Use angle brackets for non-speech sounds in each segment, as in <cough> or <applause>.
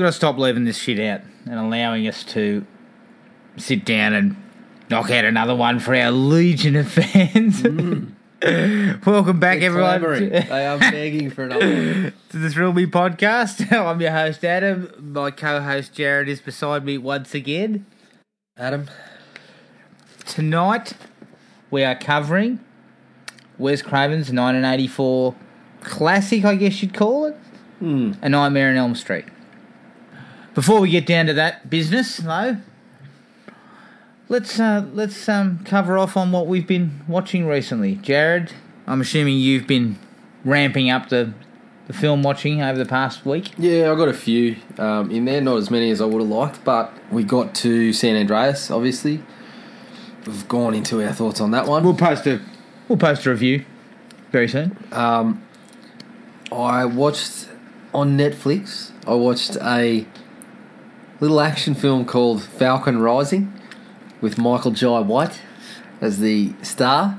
Got to stop leaving this shit out and allowing us to sit down and knock out another one for our legion of fans. <laughs> Welcome back, They're everyone, <laughs> They are begging for another one. to the Thrill Me podcast. <laughs> I'm your host, Adam. My co host, Jared, is beside me once again. Adam, Tonight, we are covering Wes Craven's 1984 classic, I guess you'd call it. Hmm. A Nightmare on Elm Street. Before we get down to that business, though, let's uh, let's um, cover off on what we've been watching recently. Jared, I'm assuming you've been ramping up the the film watching over the past week. yeah, I got a few um, in there, not as many as I would have liked, but we got to San Andreas, obviously. We've gone into our thoughts on that one. We'll post a we'll post a review very soon. Um, I watched on Netflix. I watched a little action film called Falcon Rising with Michael Jai White as the star.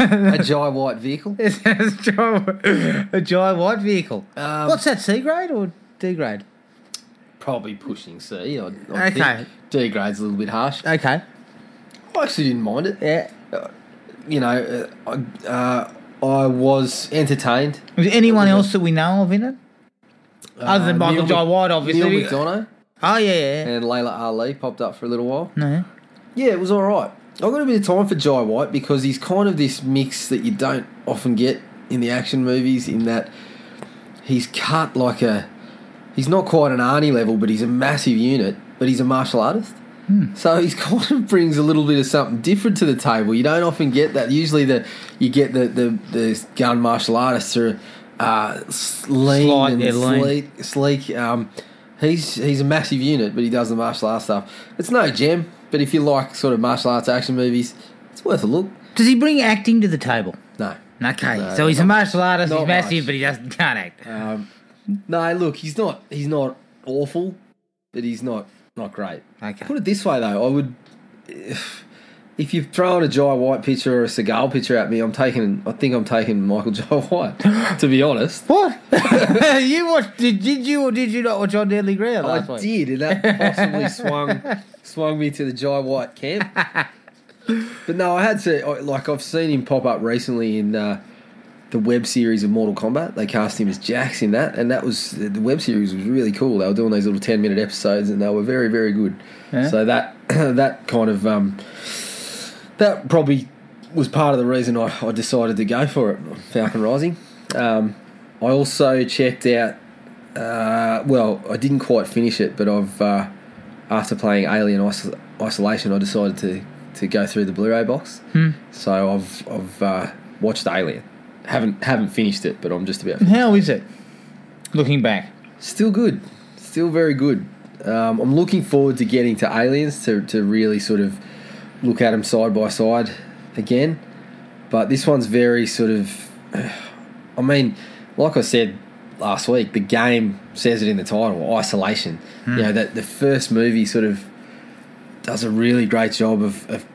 a <laughs> Jai White vehicle. It's a Jai- a Jai White vehicle. Um, What's that? C grade or D grade? Probably pushing C. I, I Okay. think D grade's a little bit harsh. Okay. I actually didn't mind it. Yeah. You know, uh, I, uh, I was entertained. Was there anyone else that we know of in it? Other than Uh, Michael Neil Jai White, obviously. Neil McDonough Oh yeah, yeah. yeah. and Laila Ali popped up for a little while. No. Yeah, it was all right. I got a bit of time for Jai White because he's kind of this mix that you don't often get in the action movies. In that he's cut like a, he's not quite an Arnie level, but he's a massive unit. But he's a martial artist, so he's <laughs> kind of brings a little bit of something different to the table. You don't often get that. Usually, the you get the the, the gun martial artists are uh, lean Slight, and yeah, lean. sleek. sleek. Um, he's he's a massive unit, but he does the martial arts stuff. It's no gem, but if you like sort of martial arts action movies, it's worth a look. Does he bring acting to the table? No, Okay, No, so he's a martial artist. He's not massive, much. but he doesn't can't act. um, no. Look, he's not he's not awful, but he's not not great. Okay. Put it this way though, I would. <sighs> If, if you've thrown a Jai White picture or a Seagal picture at me, I'm taking. I think I'm taking Michael <laughs> Jai White. to be honest, What? <laughs> you watched? Did, did you or did you not watch on Deadly Ground I week? did, and that possibly <laughs> swung swung me to the Jai White camp. but no, I had to like I've seen him pop up recently in uh, the web series of Mortal Kombat. They cast him as Jax in that, and that was the web series was really cool. They were doing these little ten minute episodes, and they were very very good. Yeah. So that <clears throat> that kind of um, that probably was part of the reason I, I decided to go for it. Falcon Rising. Um, I also checked out. Uh, well, I didn't quite finish it, but I've uh, after playing Alien Isol- Isolation, I decided to, to go through the Blu-ray box. Hmm. So I've I've uh, watched Alien. haven't haven't finished it, but I'm just about. How is it? Looking back, Still good, still very good. Um, I'm looking forward to getting to Aliens to to really sort of look at them side by side again. But this one's very sort of. <sighs> I mean, like I said last week, the game says it in the title: isolation. You know that the first movie sort of does a really great job of, of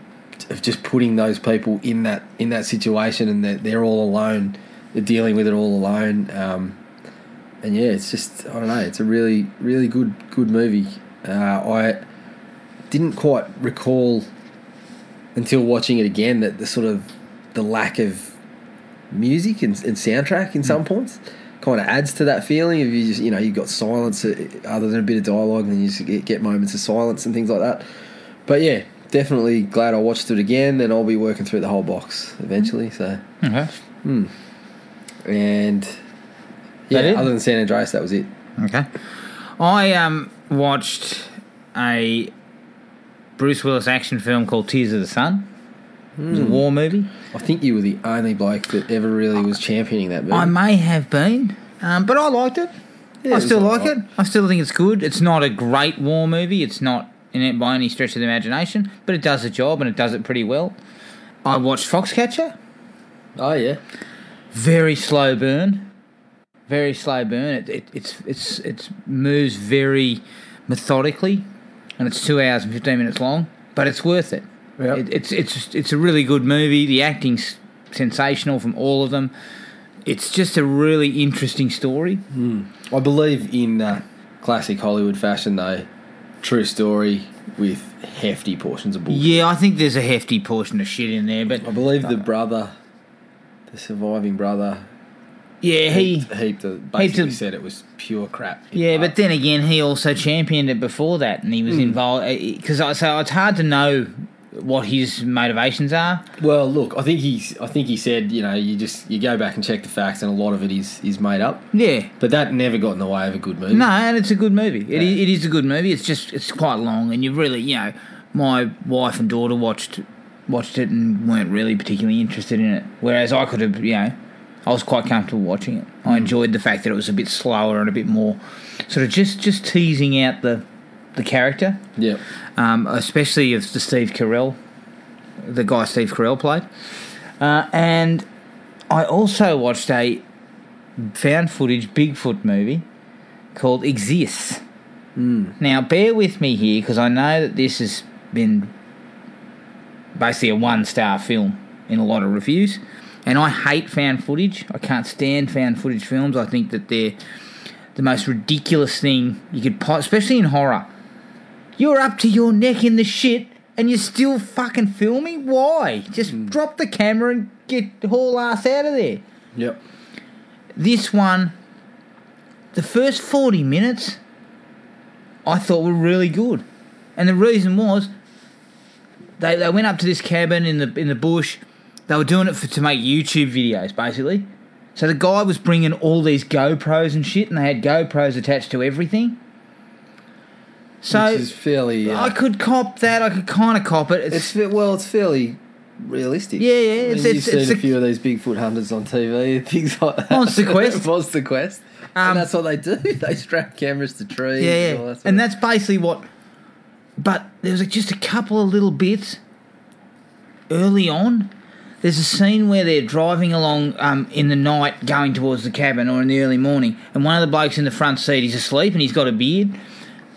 of just putting those people in that in that situation, and they're, they're all alone. They're dealing with it all alone. Um, and yeah, it's just I don't know. It's a really really good good movie. Uh, I didn't quite recall until watching it again that the sort of the lack of music and, and soundtrack in some points kind of adds to that feeling of you just you know you've got silence uh, other than a bit of dialogue and then you just get, get moments of silence and things like that. But yeah definitely glad I watched it again and I'll be working through the whole box eventually so. Okay. and yeah other than San Andreas that was it. Okay. I um watched a Bruce Willis action film called Tears of the Sun. It was a war movie. I think you were the only bloke that ever really was championing that movie I may have been, um, but I liked it. Yeah, I still like it. I still think it's good. It's not a great war movie. It's not in it by any stretch of the imagination, but it does the job and it does it pretty well. I watched Foxcatcher. oh yeah Very slow burn. Very slow burn. It, it it's it's it moves very methodically, and it's two hours and fifteen minutes long, but it's worth it. Yep. It, it's it's it's a really good movie. The acting's sensational from all of them. It's just a really interesting story. I believe in uh, classic Hollywood fashion, though. True story with hefty portions of bullshit. Yeah, I think there's a hefty portion of shit in there, but I believe the brother, the surviving brother, yeah, he. heaped, heaped basically of- said it was pure crap. Yeah, but then again, he also championed it before that, and he was hmm. involved eh, eh, because I so it's hard to know what his motivations are. Well, look, I think he's. I think he said, you know, you just you go back and check the facts, and a lot of it is is made up. Yeah, But that never got in the way of a good movie. no, and it's a good movie. It, Yeah. it is a good movie. It's just it's quite long, and you really, you know, my wife and daughter watched watched it and weren't really particularly interested in it. Whereas I could have, you know, I was quite comfortable watching it. Hmm. I enjoyed the fact that it was a bit slower and a bit more sort of just just teasing out the the character. Yep. um, especially of the Steve Carell, the guy Steve Carell played. Uh, and I also watched a found footage Bigfoot movie called Exists. Now, bear with me here because I know that this has been basically a one star film in a lot of reviews. And I hate found footage. I can't stand found footage films. I think that they're the most ridiculous thing you could, po- especially in horror. You're up to your neck in the shit and you're still fucking filming? Why? Just hmm. drop the camera and get haul ass out of there. Yep. This one, the first 40 minutes, I thought were really good. And the reason was they, they went up to this cabin in the in the bush. They were doing it for to make YouTube videos, basically. So the guy was bringing all these GoPros and shit, and they had GoPros attached to everything. So Which is fairly. Uh, I could cop that. I could kind of cop it. It's, It's well, it's fairly realistic. Yeah, yeah, I mean, it's- you've it's- seen it's a few of these Bigfoot hunters on TV and things like that. Monster <laughs> Quest. Monster Quest. Um, and that's what they do. <laughs> They strap cameras to trees. yeah, and, yeah. all that and that's basically what. But there was like just a couple of little bits early on. There's a scene where they're driving along um, in the night, going towards the cabin, or in the early morning, and one of the blokes in the front seat is asleep and he's got a beard,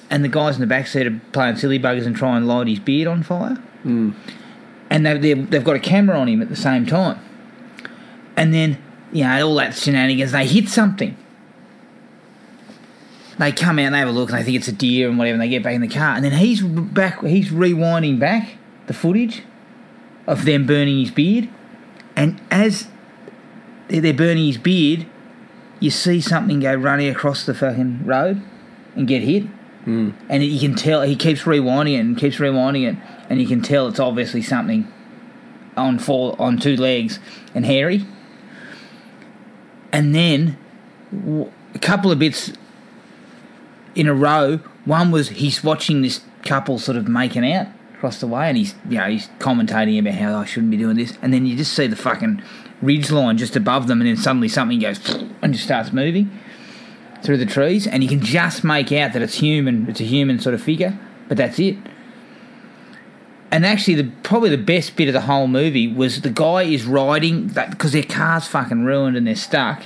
and the guys in the back seat are playing silly buggers and trying to light his beard on fire. Mm. and they've, they've, they've got a camera on him at the same time. And then, you know, all that shenanigans, they hit something. They come out and they have a look and they think it's a deer and whatever, and they get back in the car. And then he's back, he's rewinding back the footage of them burning his beard. And as they're burning his beard, you see something go running across the fucking road and get hit Mm. and you can tell he keeps rewinding it and keeps rewinding it, and you can tell it's obviously something on four on two legs and hairy. And then a couple of bits in a row. One was he's watching this couple sort of making out across the way, and he's you know he's commentating about how "Oh, I shouldn't be doing this, and then you just see the fucking ridge line just above them, and then suddenly something goes <sniffs> and just starts moving through the trees, and you can just make out that it's human. It's a human sort of figure, but that's it. And actually, the probably the best bit of the whole movie was the guy is riding that because their car's fucking ruined and they're stuck,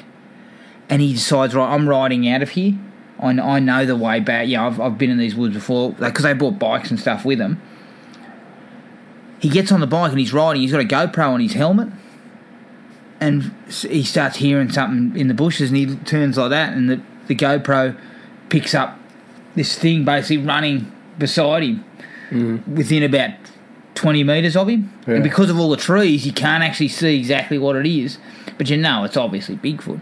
and he decides, right, I'm riding out of here. I, I know the way back. Yeah, I've, I've been in these woods before because they brought bikes and stuff with them. He gets on the bike and he's riding. He's got a GoPro on his helmet, and he starts hearing something in the bushes, and he turns like that, and the, the GoPro picks up this thing basically running beside him mm-hmm. within about 20 metres of him. Yeah. And because of all the trees, you can't actually see exactly what it is, but you know it's obviously Bigfoot.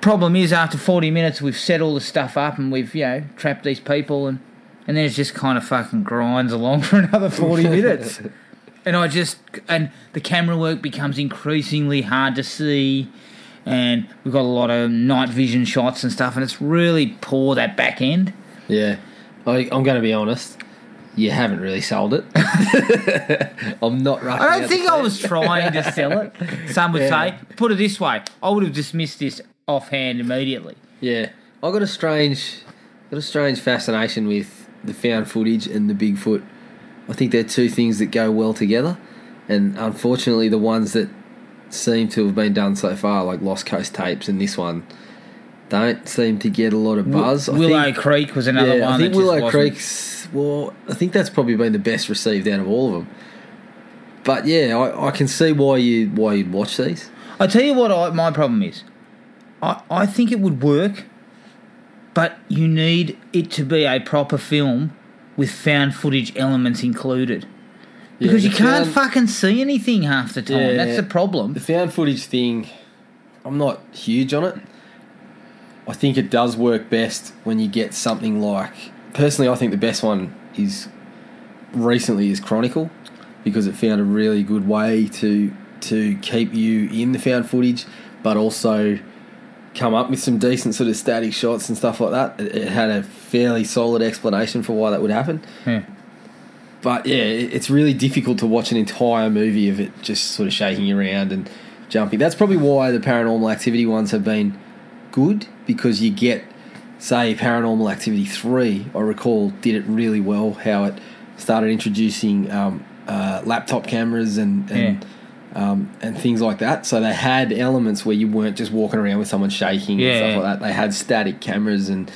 Problem is, after 40 minutes, we've set all the stuff up and we've, you know, trapped these people, and, and then it just kind of fucking grinds along <laughs> for another 40 <laughs> minutes. And I just, and the camera work becomes increasingly hard to see, and we've got a lot of night vision shots and stuff, and it's really poor that back end. Yeah. I, I'm going to be honest. You haven't really sold it. <laughs> I'm not right. I don't think I was trying to sell it. Some would Yeah. say, put it this way, I would have dismissed this offhand immediately. Yeah, I got a strange, got a strange fascination with the found footage and the Bigfoot. I think they're two things that go well together, and unfortunately, the ones that seem to have been done so far, like Lost Coast tapes and this one, don't seem to get a lot of buzz. I Willow think, Creek was another yeah, one. I think Willow wasn't- Creek's. Well, I think that's probably been the best received out of all of them. But yeah, I, I can see why you why you'd watch these. I tell you what, I, my problem is, I I think it would work but you need it to be a proper film with found footage elements included. Because Yeah, you can't found- fucking see anything half the time. Yeah. That's the problem. The found footage thing, I'm not huge on it. I think it does work best when you get something like. Personally, I think the best one is recently is Chronicle because it found a really good way to to keep you in the found footage, but also come up with some decent sort of static shots and stuff like that. It, it had a fairly solid explanation for why that would happen. Yeah. But yeah, it- it's really difficult to watch an entire movie of it just sort of shaking around and jumping. That's probably why the paranormal activity ones have been good because you get, say, paranormal activity 3, I recall, did it really well, how it started introducing um, uh, laptop cameras and. and Um, and things like that. So they had elements where you weren't just walking around with someone shaking Yeah. and stuff like that. They had static cameras and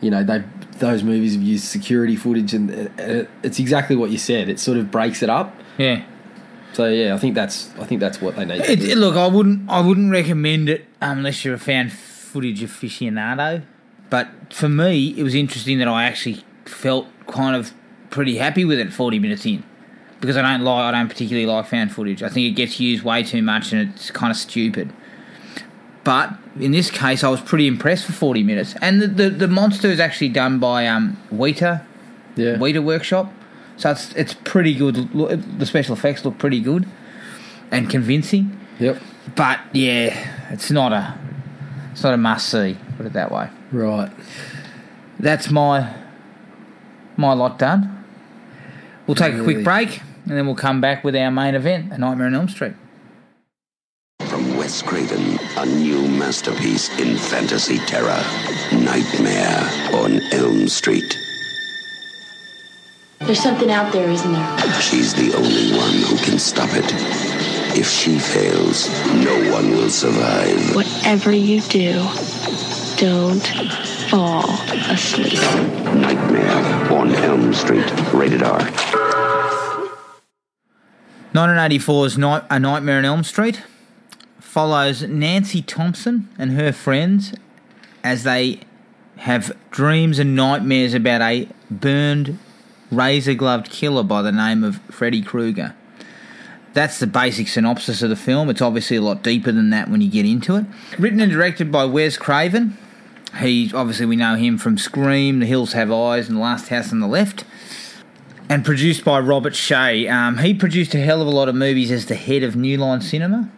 you know they those movies have used security footage and uh, it's exactly what you said it sort of breaks it up Yeah. so yeah i think that's i think that's what they need to It, do. look, I wouldn't. I wouldn't recommend it unless you're a fan footage aficionado. But for me, it was interesting that I actually felt kind of pretty happy with it. Forty minutes in, because I don't like. I don't particularly like found footage. I think it gets used way too much, and it's kind of stupid. But in this case, I was pretty impressed for forty minutes. And the the, the monster is actually done by um Weta yeah Weta Workshop, so it's it's pretty good. The special effects look pretty good and convincing. yep But yeah, it's not a it's not a must see. Put it that way. right That's my my lot done. We'll take a quick break and then we'll come back with our main event, A Nightmare on Elm Street. From Wes Craven, a new masterpiece in fantasy terror Nightmare on Elm Street. There's something out there, isn't there? She's the only one who can stop it. If she fails, no one will survive. Whatever you do, don't fall asleep. Nightmare on Elm Street. Rated R. 1984's Night, A Nightmare on Elm Street follows Nancy Thompson and her friends as they have dreams and nightmares about a burned, razor gloved killer by the name of Freddy Krueger. That's the basic synopsis of the film. It's obviously a lot deeper than that when you get into it. Written and directed by Wes Craven. He obviously we know him from Scream, The Hills Have Eyes, and The Last House on the Left and produced by Robert Shaye. Um, he produced a hell of a lot of movies as the head of New Line Cinema,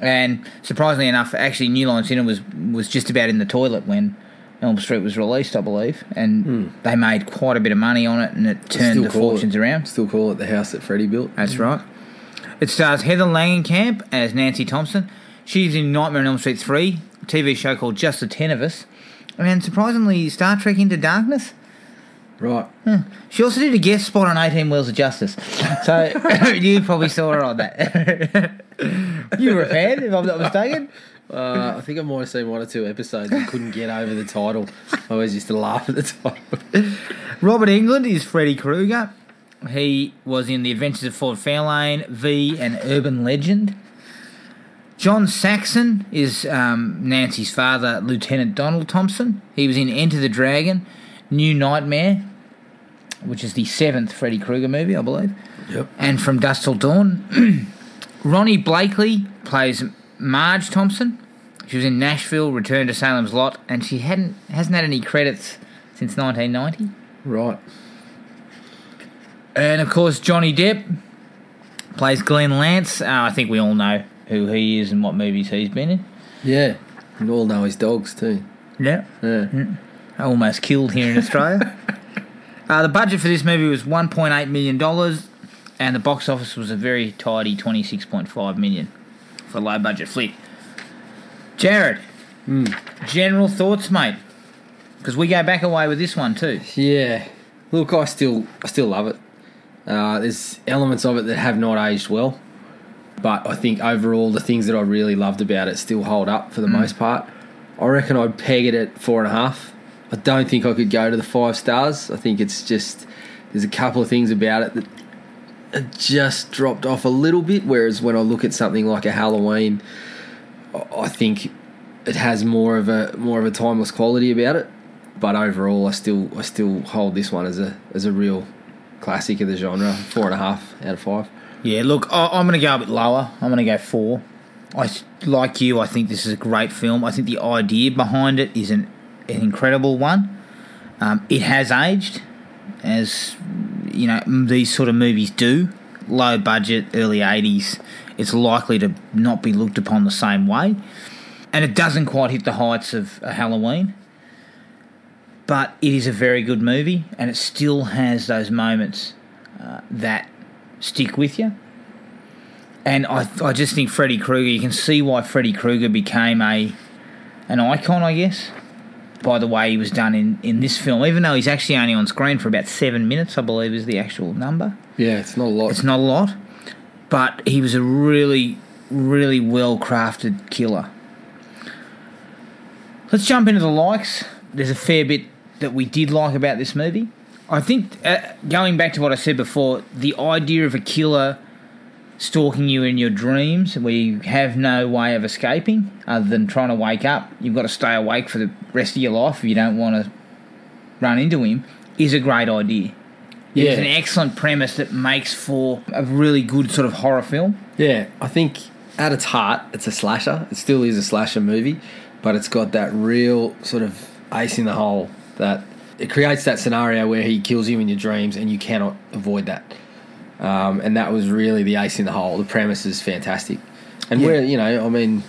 and surprisingly enough, actually New Line Cinema was was just about in the toilet when Elm Street was released, I believe, and they made quite a bit of money on it, and it turned the fortunes it, around. still call it the house that freddy built That's right. It stars Heather Langenkamp as Nancy Thompson. She's in Nightmare on Elm Street 3, a TV show called Just the Ten of Us, and surprisingly, Star Trek Into Darkness. Right She also did a guest spot on 18 Wheels of Justice. So <laughs> <laughs> you probably saw her on that. <laughs> you were a fan, if I'm not mistaken. uh, i think i might have seen one or two episodes and couldn't get over the title i always used to laugh at the title Robert Englund is Freddy Krueger. He was in The Adventures of Ford Fairlane, V, and Urban Legend. John Saxon is um, Nancy's father, Lieutenant Donald Thompson. He was in Enter the Dragon, New Nightmare, which is the seventh Freddy Krueger movie, I believe. yep and from Dusk Till Dawn. <clears throat> Ronee Blakley plays Marge Thompson. She was in Nashville, Return to Salem's Lot, and she hadn't hasn't had any credits since 1990. right And of course, Johnny Depp plays Glen Lantz. Uh, I think we all know who he is and what movies he's been in. yeah and all know his dogs too Yeah, yeah almost killed here in <laughs> Australia. uh, the budget for this movie was 1.8 million dollars, and the box office was a very tidy 26.5 million for a low budget flick. Jared, general thoughts, mate? Because we go back away with this one too. Yeah, look, I still, I still love it. Uh, there's elements of it that have not aged well, but I think overall the things that I really loved about it still hold up for the most part. I reckon I'd peg it at four and a half. I don't think I could go to the five stars. I think it's just there's a couple of things about it that just dropped off a little bit. Whereas when I look at something like a Halloween, I- think it has more of a more of a timeless quality about it. but overall, I still I still hold this one as a as a real classic of the genre. Four and a half out of five. Yeah, look, I, I'm going to go a bit lower. I'm going to go four. I like you. I think this is a great film. I think the idea behind it is an, an incredible one. Um, it has aged, as you know these sort of movies do. Low budget, early '80s. It's likely to not be looked upon the same way, and it doesn't quite hit the heights of a Halloween. But it is a very good movie, and it still has those moments uh, that stick with you. And I, I just think Freddy Krueger. You can see why Freddy Krueger became a an icon, I guess, by the way he was done in, in this film. Even though he's actually only on screen for about seven minutes, I believe is the actual number. Yeah, it's not a lot. It's not a lot, but he was a really, really well crafted killer. Let's jump into the likes. There's a fair bit that we did like about this movie. I think, uh, going back to what I said before, the idea of a killer stalking you in your dreams where you have no way of escaping other than trying to wake up, you've got to stay awake for the rest of your life if you don't want to run into him, is a great idea. Yeah. It's an excellent premise that makes for a really good sort of horror film. Yeah, I think at its heart, it's a slasher. It still is a slasher movie, but it's got that real sort of ace in the hole that it creates that scenario where he kills you in your dreams and you cannot avoid that. Um, and that was really the ace in the hole. The premise is fantastic. And Yeah. where, you know, I mean,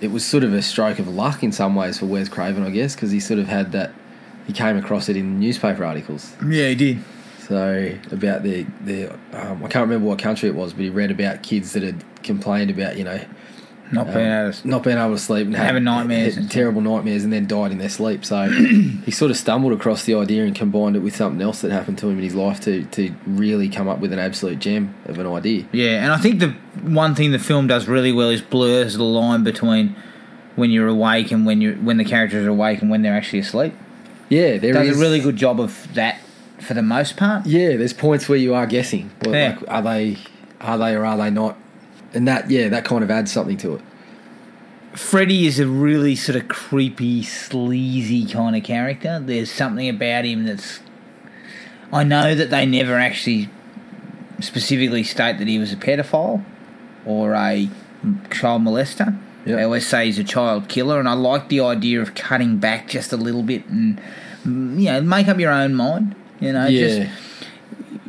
it was sort of a stroke of luck in some ways for Wes Craven, I guess, because he sort of had that, he came across it in newspaper articles. Yeah, he did. So about the the um, I can't remember what country it was, but he read about kids that had complained about you know Not um, being able to not being able to sleep and had- Having nightmares had terrible nightmares, and then died in their sleep. So <clears throat> he sort of stumbled across the idea and combined it with something else that happened to him in his life to to really come up with an absolute gem of an idea. Yeah, and I think the one thing the film does really well is blurs the line between when you're awake and when you when the characters are awake and when they're actually asleep. Yeah, there Does is a really good job of that for the most part. Yeah, there's points where you are guessing. Well, Yeah. like, are they are they or are they not? And that yeah, that kind of adds something to it. Freddy is a really sort of creepy, sleazy kind of character. There's something about him that's. I know that they never actually specifically state that he was a pedophile or a child molester. Yeah. They always say he's a child killer, and I like the idea of cutting back just a little bit and mm, you know make up your own mind. You know, Yeah, just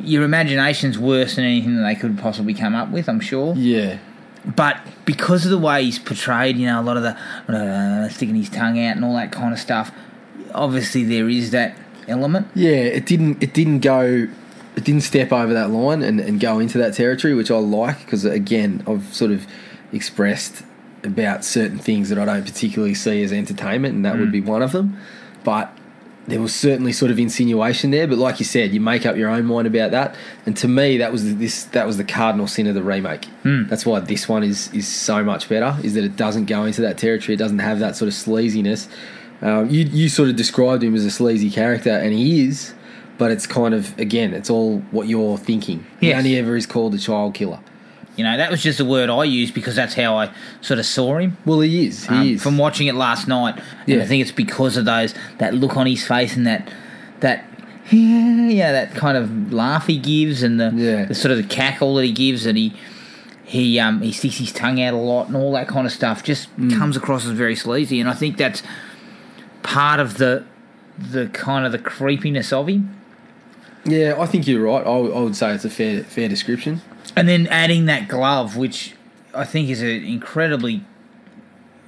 your imagination's worse than anything that they could possibly come up with. I'm sure yeah, but because of the way he's portrayed, you know, a lot of the uh, sticking his tongue out and all that kind of stuff, obviously there is that element. yeah. It didn't it didn't go. It didn't step over that line and, and go into that territory, which I like because again, I've sort of expressed about certain things that I don't particularly see as entertainment, and that would be one of them. But there was certainly sort of insinuation there. But like you said, you make up your own mind about that. And to me, that was the, this that was the cardinal sin of the remake. That's why this one is is so much better. Is that it doesn't go into that territory. It doesn't have that sort of sleaziness. Um, you you sort of described him as a sleazy character, and he is. But it's kind of again, it's all what you're thinking. He only ever is called a child killer. You know, that was just a word I used because that's how I sort of saw him. Well, he is. He um, is. From watching it last night, and Yeah. I think it's because of those that look on his face and that that <laughs> yeah that kind of laugh he gives and the, Yeah. the sort of the cackle that he gives and he he um he sticks his tongue out a lot and all that kind of stuff just Mm. comes across as very sleazy and I think that's part of the the kind of the creepiness of him. yeah, I think you're right. I, would- I would say it's a fair fair description. And then adding that glove, which I think is an incredibly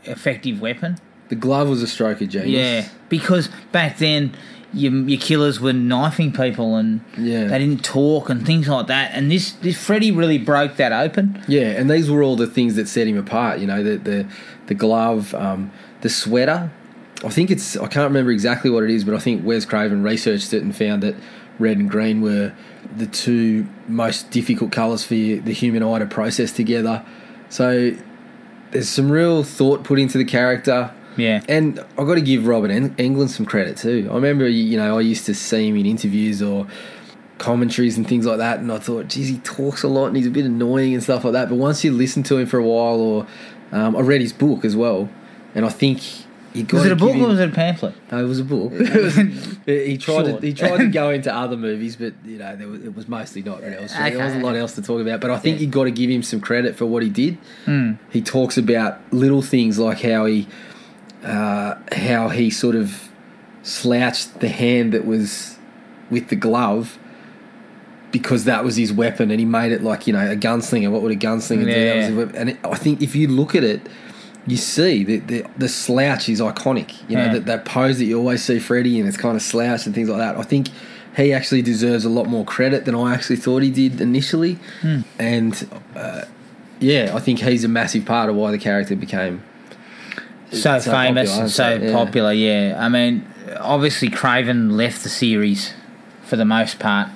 effective weapon. The glove was a stroke of genius. Yeah, because back then your, your killers were knifing people and Yeah. they didn't talk and things like that. And this, this Freddy really broke that open. Yeah, and these were all the things that set him apart. You know, the the, the glove, um, the sweater. I think it's I can't remember exactly what it is, but I think Wes Craven researched it and found that red and green were the two most difficult colours for the human eye to process together. So there's some real thought put into the character. Yeah. And I've got to give Robert Eng- Englund some credit too. I remember, you know, I used to see him in interviews or commentaries and things like that, and I thought, geez, he talks a lot and he's a bit annoying and stuff like that. But once you listen to him for a while, or um, I read his book as well, and I think Was it a book give or was it a pamphlet? No, it was a book. <laughs> Was- he tried Short. to he tried to <laughs> go into other movies, but you know there was, it was mostly not really. So There wasn't a lot else to talk about. But I think Yeah. you got to give him some credit for what he did. Hmm. He talks about little things like how he uh, how he sort of slouched the hand that was with the glove because that was his weapon, and he made it like you know a gunslinger. What would a gunslinger do? That was Yeah. his. And it, I think if you look at it, you see the the, the slouch is iconic. You know Yeah. that, that pose that you always see Freddy and it's kind of slouched and things like that. I think he actually deserves a lot more credit than I actually thought he did initially, Hmm. and uh, yeah, I think he's a massive part of why the character became so, so famous popular, and so yeah. popular. Yeah, I mean, obviously Craven left the series for the most part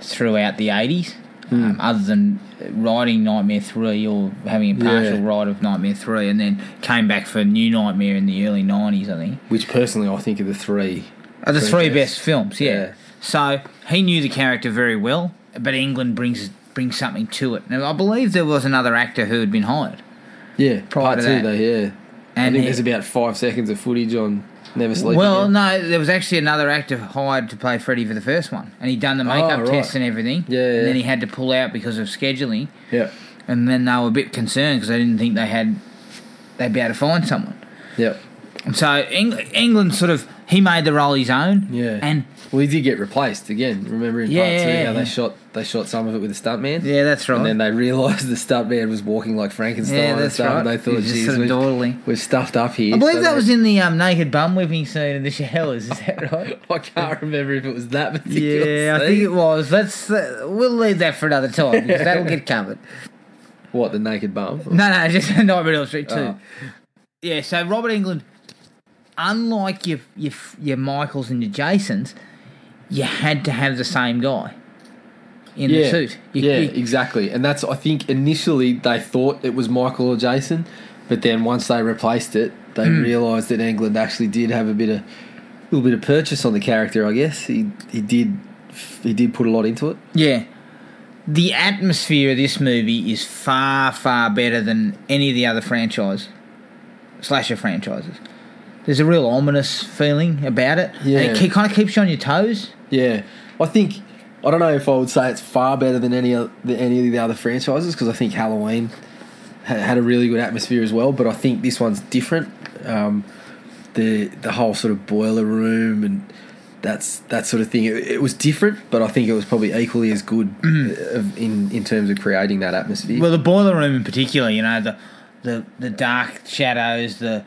throughout the eighties, Um, other than writing Nightmare Three or having a partial Yeah. write of Nightmare Three, and then came back for New Nightmare in the early nineties, I think. which personally I think are the three. Are the three best. best films, yeah. Yeah. So he knew the character very well, but Englund brings brings something to it. Now I believe there was another actor who had been hired, Yeah, Prior part to two that. though. Yeah, I think he- there's about five seconds of footage on Never Sleep. Well, Again. no, there was actually another actor hired to play Freddy for the first one, and he'd done the makeup Oh, right. tests and everything. Yeah, and then he had to pull out because of scheduling, Yeah, and then they were a bit concerned because they didn't think they had they'd be able to find someone. yeah, And so Eng- Englund sort of he made the role his own. yeah. and well, he did get replaced again. Remember in Yeah, part two yeah, how yeah. they shot they shot some of it with a stuntman. yeah, that's right. And then they realised the stuntman was walking like Frankenstein yeah, and that's stuff, right. and they thought, geez, sort of we're, dawdling. we're stuffed up here. I believe So that was in the um, naked bum whipping scene in the showers. Is that right? <laughs> I can't remember if it was that particular yeah, I think it was. Let's uh, we'll leave that for another time because <laughs> that'll get covered. What, the naked bum? No, no, <laughs> just Nightmare on Elm Street too. Oh. Yeah, so Robert Englund, unlike your your your Michaels and your Jasons, you had to have the same guy in yeah, the suit. You- yeah, you- exactly. And that's I think initially they thought it was Michael or Jason, but then once they replaced it, they Hmm. realised that Englund actually did have a bit of a little bit of purchase on the character. I guess he he did he did put a lot into it. yeah. The atmosphere of this movie is far, far better than any of the other franchise slasher franchises. There's a real ominous feeling about it. Yeah. And it kind of keeps you on your toes. Yeah, I think I don't know if I would say it's far better than any of the, any of the other franchises because I think Halloween had a really good atmosphere as well. But I think this one's different. Um, the the whole sort of boiler room and that's that sort of thing. It, it was different, but I think it was probably equally as good <clears throat> uh, in in terms of creating that atmosphere. Well, the boiler room in particular, you know, the the the dark shadows, the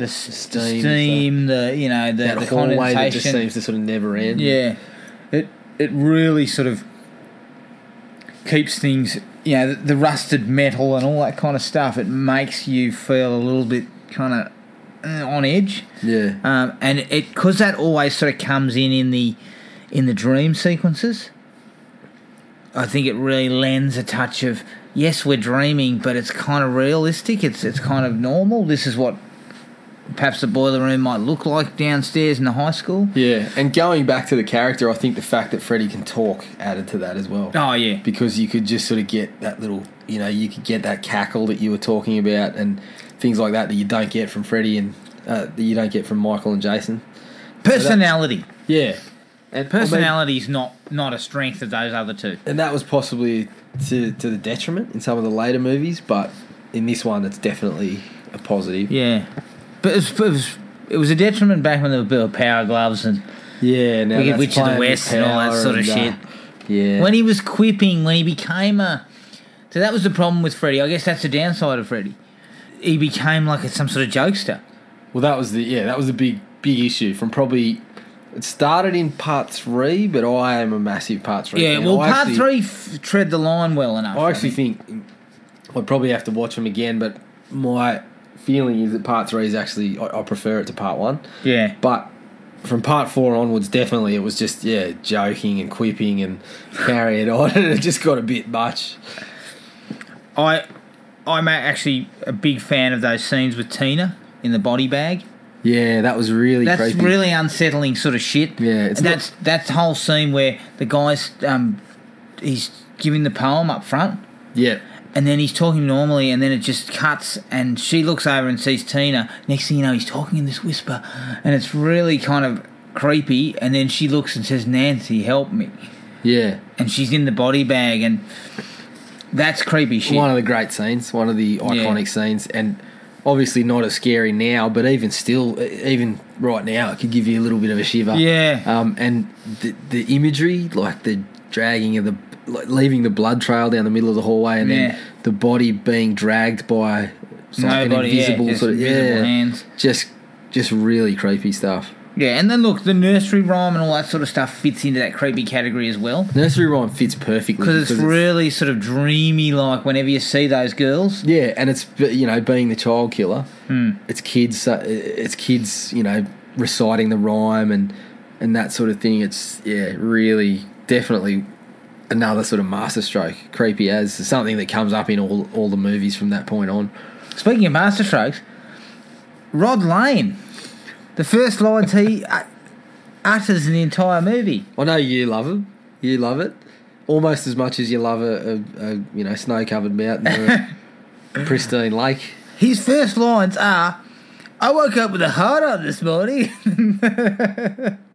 the, steam steam, the you know the, that the hallway that just seems to sort of never end. yeah, it it really sort of keeps things, you know, the, the rusted metal and all that kind of stuff. It makes you feel a little bit kind of uh, on edge. yeah, Um, and it because that always sort of comes in in the in the dream sequences. I think it really lends a touch of yes, we're dreaming, but it's kind of realistic. It's it's kind of normal. This is what perhaps the boiler room might look like downstairs in the high school. yeah. And going back to the character, I think the fact that Freddy can talk added to that as well. Oh yeah, because you could just sort of get that little, you know, you could get that cackle that you were talking about and things like that that you don't get from Freddy and uh, that you don't get from Michael and Jason. personality. Yeah, and Personality is not not a strength of those other two. and that was possibly to to the detriment in some of the later movies, but in this one, it's definitely a positive. Yeah, but it was, it was, it was a detriment back when they were Bill Power gloves and Yeah, now Wicked Witch of the West and all that sort of uh, shit. yeah, when he was quipping, when he became a. So that was the problem with Freddy. I guess that's the downside of Freddy. He became like a, some sort of jokester. Well, that was the yeah, that was the big big issue from probably. It started in part three, but I am a massive part three. Yeah, fan. well, I part actually- three f- tread the line well enough. I actually think I'd probably have to watch them again, but my feeling is that part three is actually I, I prefer it to part one. yeah. But from part four onwards, definitely it was just yeah, joking and quipping and carrying it on, <laughs> and it just got a bit much. I, I'm actually a big fan of those scenes with Tina in the body bag. Yeah, that was really That's creepy. really unsettling sort of shit. Yeah, it's and not- that's that's the whole scene where the guy's um, he's giving the poem up front, Yeah. And then he's talking normally, and then it just cuts, and she looks over and sees Tina. Next thing you know, he's talking in this whisper, and it's really kind of creepy. And then she looks and says, "Nancy, help me," Yeah. and she's in the body bag, and that's creepy shit. One of the great scenes, one of the iconic scenes, and obviously not as scary now, but even still, even right now, it could give you a little bit of a shiver. Yeah. Um, and the the imagery, like the dragging of the, leaving the blood trail down the middle of the hallway, and Yeah. then the body being dragged by like Nobody, an invisible yeah, sort of yeah, hands. just just really creepy stuff. Yeah, and then look, the nursery rhyme and all that sort of stuff fits into that creepy category as well. Nursery rhyme fits perfectly Because it's really sort of dreamy, like whenever you see those girls. Yeah, and it's you know being the child killer, Hmm. it's kids, uh, it's kids, you know, reciting the rhyme and and that sort of thing. It's yeah, really, definitely another sort of masterstroke. Creepy as something that comes up in all all the movies from that point on. Speaking of masterstrokes, Rod Lane, the first lines he <laughs> uh, utters in the entire movie. I know you love him. you love it almost as much as you love a, a, a you know snow covered mountain or a <laughs> pristine lake. His first lines are, "I woke up with a heart on this morning." <laughs>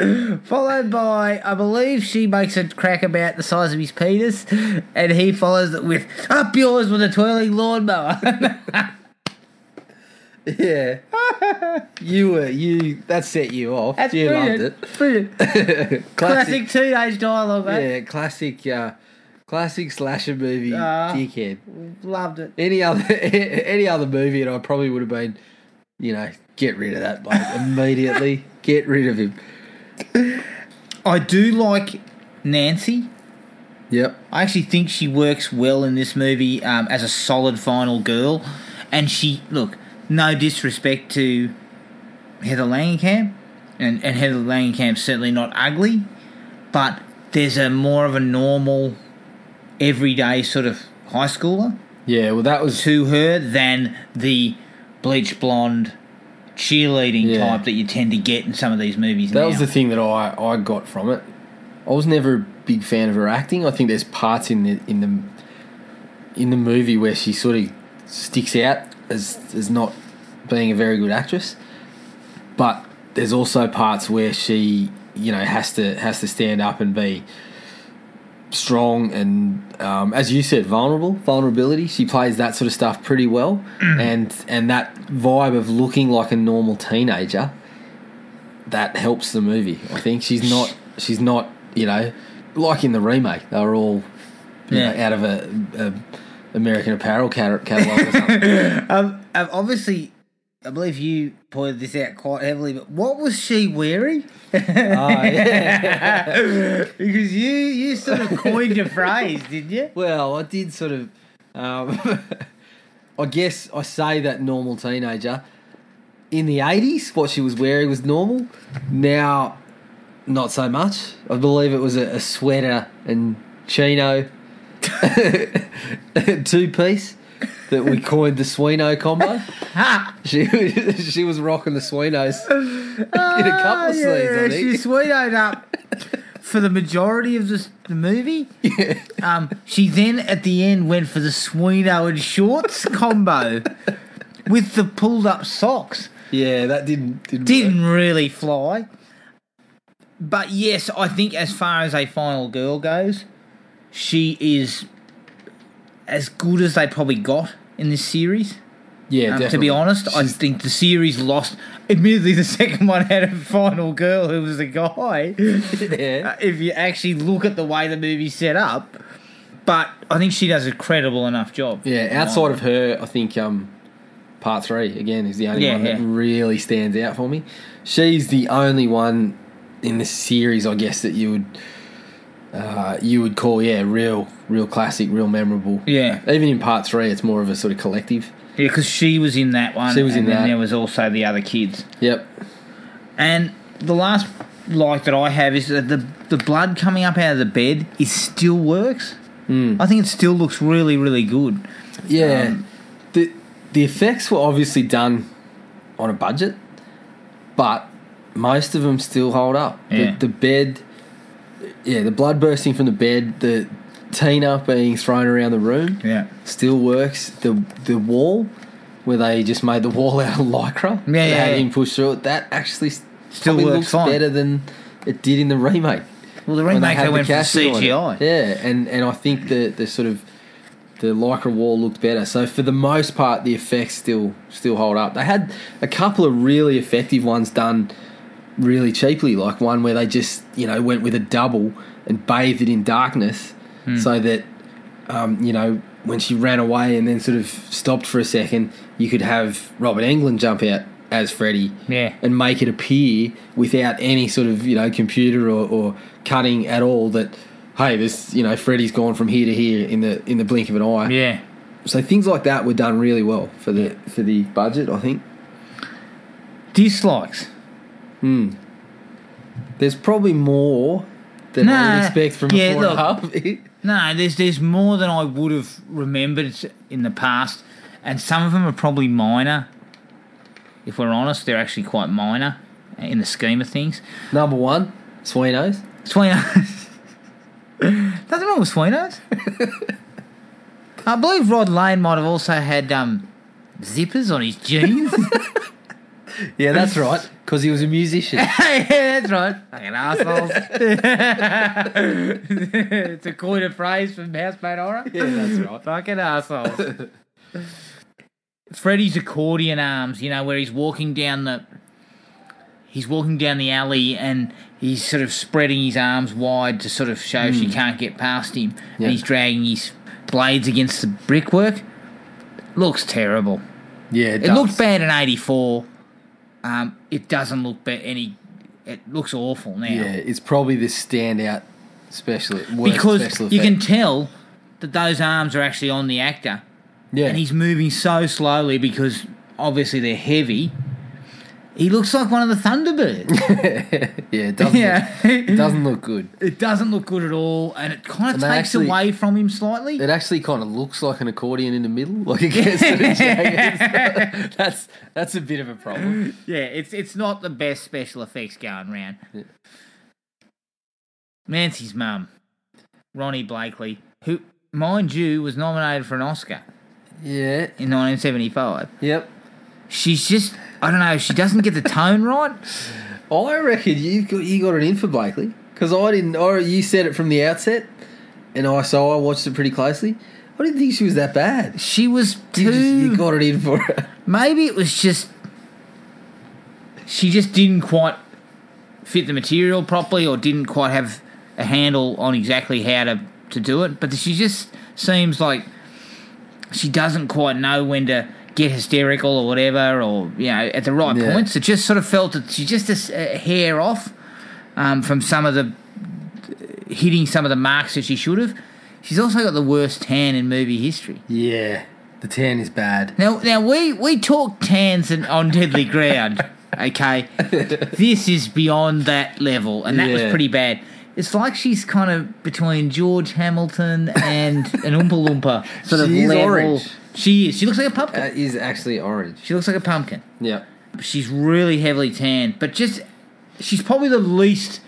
<laughs> Followed by, I believe she makes a crack about the size of his penis, and he follows it with "Up yours with a twirling lawnmower." <laughs> Yeah, <laughs> you were you that set you off. That's you brilliant. loved it. Brilliant. Classic teenage dialogue, mate. Yeah, classic, uh, classic slasher movie. Ah. dickhead. Loved it. Any other, any other movie, and I probably would have been, you know, get rid of that bloke immediately. Get rid of him. I do like Nancy. Yep. I actually think she works well in this movie um, as a solid final girl. And she, look, no disrespect to Heather Langenkamp, and, and Heather Langenkamp's certainly not ugly, but there's a more of a normal, everyday sort of high schooler Yeah. Well, that was to her than the bleach blonde cheerleading Yeah. type that you tend to get in some of these movies that now. was the thing that I I got from it. I was never a big fan of her acting. I think there's parts in the in the in the movie where she sort of sticks out as as not being a very good actress. But there's also parts where she, you know, has to has to stand up and be strong and, um, as you said, vulnerable. Vulnerability. She plays that sort of stuff pretty well, and and that vibe of looking like a normal teenager that helps the movie. I think she's not she's not you know like in the remake they were all you Yeah. know, out of a, a American Apparel catalog or something. <laughs> Um, um, obviously, I believe you pointed this out quite heavily, but what was she wearing? oh, yeah. <laughs> because you you sort of coined a phrase, didn't you? Well, I did sort of. Um, <laughs> I guess I say that normal teenager. In the 80s, what she was wearing was normal. Now, not so much. I believe it was a, a sweater and chino <laughs> two piece that we coined the Swino combo. <laughs> She <laughs> she was rocking the Swinos in a couple of scenes, I think. She sweetoed up for the majority of this, the movie. Yeah. Um, she then at the end went for the Swino and shorts combo with the pulled up socks. Yeah, that didn't didn't, didn't really fly. But yes, I think as far as a final girl goes, she is as good as they probably got in this series. Yeah, Um, to be honest, I think the series lost. Admittedly, the <laughs> second one had a final girl who was a guy. <laughs> Yeah. Uh, if you actually look at the way the movie's set up, but I think she does a credible enough job. Yeah, outside of her, I think um, part three again is the only Yeah, one that yeah. really stands out for me. She's the only one in this series, I guess, that you would uh, you would call yeah, real, real classic, real memorable. Yeah, Even in part three, it's more of a sort of collective. yeah, because she was in that one. She was in that. There was also the other kids. Yep. And the last like that I have is that the the blood coming up out of the bed is still works. Hmm. I think it still looks really really good. Yeah. Um, the the effects were obviously done on a budget, but most of them still hold up. Yeah. The, the bed, yeah, the blood bursting from the bed, the Tina being thrown around the room Yeah. still works. The the wall where they just made the <laughs> wall out of lycra, Yeah, yeah, had yeah. him push through it. That actually Still looks fine. better than it did in the remake. Well, the remake they had the went for on it. CGI. Yeah, and and I think the the sort of the lycra wall looked better. So for the most part, the effects still still hold up. They had a couple of really effective ones done really cheaply, like one where they just you know went with a double and bathed it in darkness, Hmm. so that um, you know when she ran away and then sort of stopped for a second, you could have Robert Englund jump out as Freddy Yeah. and make it appear without any sort of you know computer or, or cutting at all that hey this you know Freddy's gone from here to here in the in the blink of an eye. Yeah. So things like that were done really well for the for the budget. I think Dislikes. There's probably more than I would expect from yeah, a four and a half. No, there's there's more than I would have remembered in the past, and some of them are probably minor. If we're honest, they're actually quite minor in the scheme of things. Number one, Sweenos. Sweenos. <laughs> Nothing wrong with Sweenos. <laughs> I believe Rod Lane might have also had um, zippers on his jeans. <laughs> Yeah, that's right. Because he was a musician. <laughs> <laughs> yeah, that's right. Fucking assholes. it's a coin of phrase from Houseboat Horror. yeah, that's right. Fucking assholes. Freddy's accordion arms, you know, where he's walking down the he's walking down the alley and he's sort of spreading his arms wide to sort of show she hmm. can't get past him. Yeah. And he's dragging his blades against the brickwork. Looks terrible. Yeah, it, It looked bad in '84. Um, it doesn't look ba- any. It looks awful now Yeah, it's probably the standout special because special you can tell that those arms are actually on the actor, yeah, and he's moving so slowly because obviously they're heavy. He looks like one of the Thunderbirds. <laughs> yeah, it doesn't yeah, look, it doesn't look good. It doesn't look good at all, and it kind of And they takes actually- away from him slightly. It actually kind of looks like an accordion in the middle, like it the <laughs> jagged. <laughs> That's that's a bit of a problem. Yeah, it's it's not the best special effects going round. Nancy's mum, Ronee Blakley, who, mind you, was nominated for an Oscar Yeah. in 1975. Yep. She's just, I don't know, she doesn't get the tone right. I reckon you got you got it in for Blakley because I didn't. Or you said it from the outset, and I so I watched it pretty closely. I didn't think she was that bad. She was You, just, too. you got it in for her. maybe it was just. She just didn't quite fit the material properly or didn't quite have a handle on exactly how to, to do it. But she just seems like she doesn't quite know when to get hysterical or whatever, or, you know, at the right Yeah. points. It just sort of felt that she's just a, a hair off um, from some of the. hitting some of the marks that she should have. She's also got the worst tan in movie history. Yeah, the tan is bad. Now, now we we talk tans and on deadly <laughs> ground. Okay, this is beyond that level, and that was pretty bad. It's like she's kind of between George Hamilton and an Oompa Loompa sort of She is level. orange. She is. She looks like a pumpkin. That is actually orange. she looks like a pumpkin. Yeah. She's really heavily tanned, but just she's probably the least.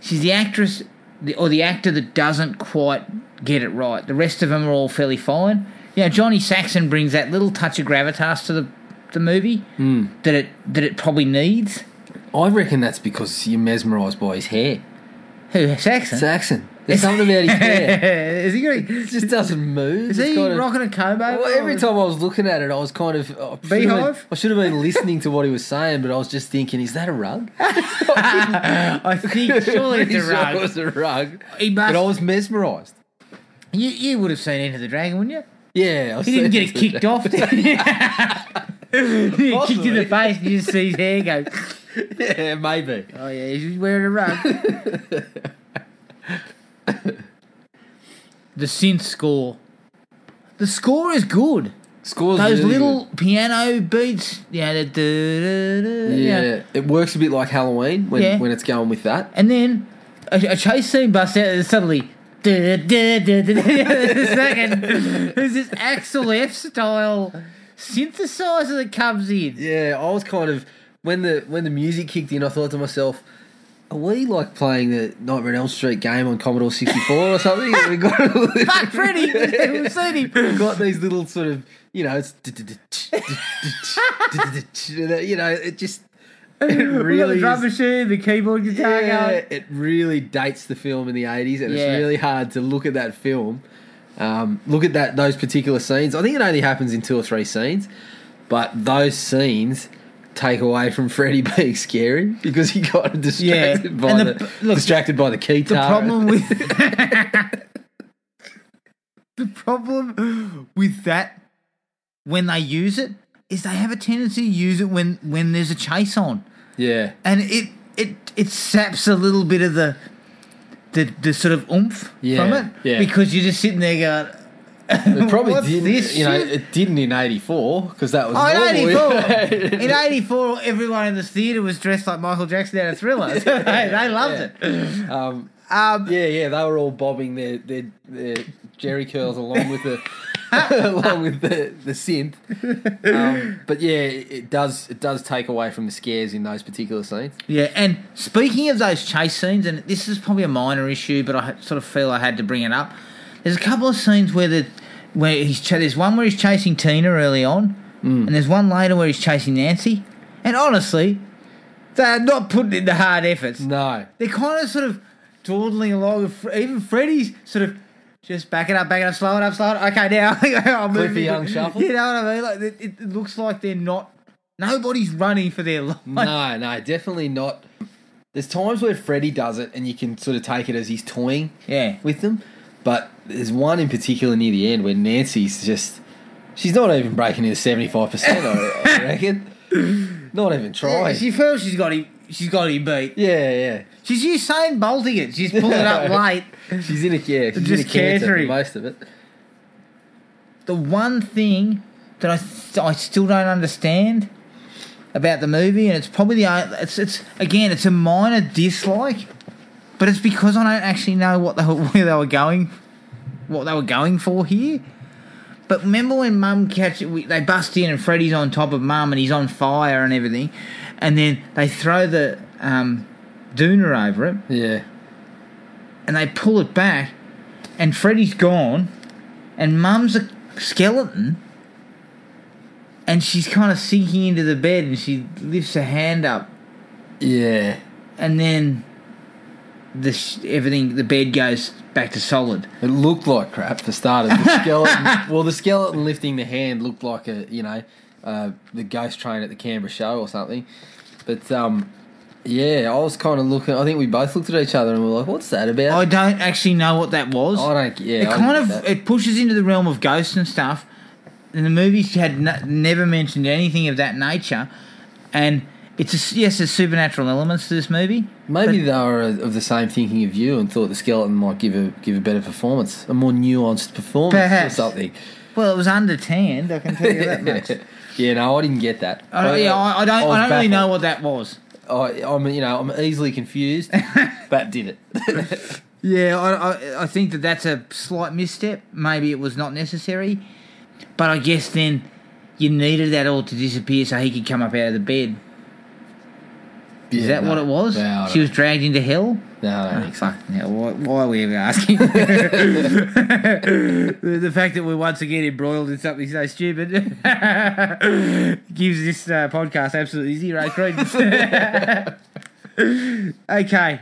She's the actress the, or the actor that doesn't quite get it right. The rest of them are all fairly fine. You know, Johnny Saxon brings that little touch of gravitas to the the movie Hmm. that it that it probably needs. I reckon that's because you're mesmerised by his hair. Who Saxon? Saxon. There's something about his <laughs> hair. is he going? It just doesn't move. Is It's he kind of- rocking a comb over? Well, every time I was looking at it, I was kind of uh, I should have been- Beehive? I should have been listening to what he was saying, but I was just thinking, is that a rug? <laughs> I think surely it's a <laughs> sure rug. It was a rug. He must- But I was mesmerised. You you would have seen Enter the Dragon, wouldn't you? Yeah, I was He didn't get it kicked off. He kicked in the face and you just see his hair go. Yeah, maybe. Oh yeah, he's wearing a rug. <laughs> the synth score. The score is good. Scores Those really little piano beats, yeah, the da, da, da, yeah. Yeah, it works a bit like Halloween when Yeah. when it's going with that. And then a, a chase scene busts out and suddenly. Second, there's this Axel F style synthesizer that comes in. Yeah, I was kind of when the when the music kicked in, I thought to myself, we like playing the Nightmare on Elm Street game on Commodore 64 or something? we got, Fuck Freddy! We've seen him. Got these little sort of, you know, it's. You know, it just. It Really, the drum machine, the keyboard guitar yeah, going. it really dates the film in the 80s, and Yeah. it's really hard to look at that film, um, look at that those particular scenes. I think it only happens in two or three scenes, but those scenes take away from Freddy being scary because he got distracted Yeah, by the, the- look, distracted by the key The problem with <laughs> <laughs> the problem with that when they use it is they have a tendency to use it when when there's a chase on, yeah and it it it saps a little bit of the the, the sort of oomph Yeah, from it yeah. because you're just sitting there going. It <laughs> probably What's didn't, this you know, shit? it didn't in '84 because that was Oh, in normal. 84. <laughs> in 84, everyone in the theatre was dressed like Michael Jackson out of Thriller. They, <laughs> they loved it. um, Um, Yeah, yeah, they were all bobbing their their, their jerry curls along with the along with the the synth. Um, but yeah, it it does it does take away from the scares in those particular scenes. Yeah, and speaking of those chase scenes, and this is probably a minor issue, but I ha- sort of feel I had to bring it up. There's a couple of scenes where the where he's ch- there's one where he's chasing Tina early on, mm. and there's one later where he's chasing Nancy. And honestly, they're not putting in the hard efforts. No, They're kind of sort of dawdling along. Even Freddy's sort of just back it up, back it up, slow it up, slow it up. Okay, now <laughs> I'll move Cliffy it. Young shuffle? You know what I mean? Like it, it looks like they're not. Nobody's running for their <laughs> life. no, no, definitely not. There's times where Freddy does it, and you can sort of take it as he's toying Yeah. with them. But there's one in particular near the end where Nancy's just. She's not even breaking into 75%, I, I <laughs> reckon. Not even trying. She feels she's got him. She's got him beat. Yeah, yeah. She's Usain bolting it. She's pulling it up <laughs> late. She's in a yeah, she's Just in a cancer for most of it. The one thing that I th- I still don't understand about the movie, and it's probably the it's it's again it's a minor dislike, but it's because I don't actually know what they were, <laughs> where they were going, what they were going for here. But remember when Mum catch we, they bust in and Freddy's on top of Mum and he's on fire and everything, and then they throw the um, doona over it Yeah. and they pull it back, and Freddy's gone, and Mum's a skeleton, and she's kind of sinking into the bed, and she lifts her hand up, Yeah. and then the sh- everything the bed goes back to solid. It looked like crap for starters. The skeleton, <laughs> well, the skeleton lifting the hand looked like a you know uh, the ghost train at the Canberra show or something. But um, yeah, I was kind of looking. I think we both looked at each other and we were like, "What's that about?" I don't actually know what that was. I don't. Yeah, it I kind of that. it pushes into the realm of ghosts and stuff. And the movies had n- never mentioned anything of that nature, and it's a, yes, there's supernatural elements to this movie. Maybe they were uh, of the same thinking of you and thought the skeleton might give a give a better performance, a more nuanced performance Perhaps. or something. Well, it was under tanned. I can tell you that much. <laughs> yeah, no, I didn't get that. I don't, yeah, I, I don't. was I don't really know what that was. I, I'm, you know, I'm easily confused. <laughs> that did it. <laughs> Yeah, I, I, I think that that's a slight misstep. Maybe it was not necessary, but I guess then you needed that all to disappear so he could come up out of the bed. Is Yeah, that no. what it was? No, she was dragged into hell. No, think so. Fuck. Yeah, why, why are we ever asking? <laughs> the, the fact that we're once again embroiled in something so stupid <laughs> gives this uh, podcast absolutely zero credence. <laughs> okay.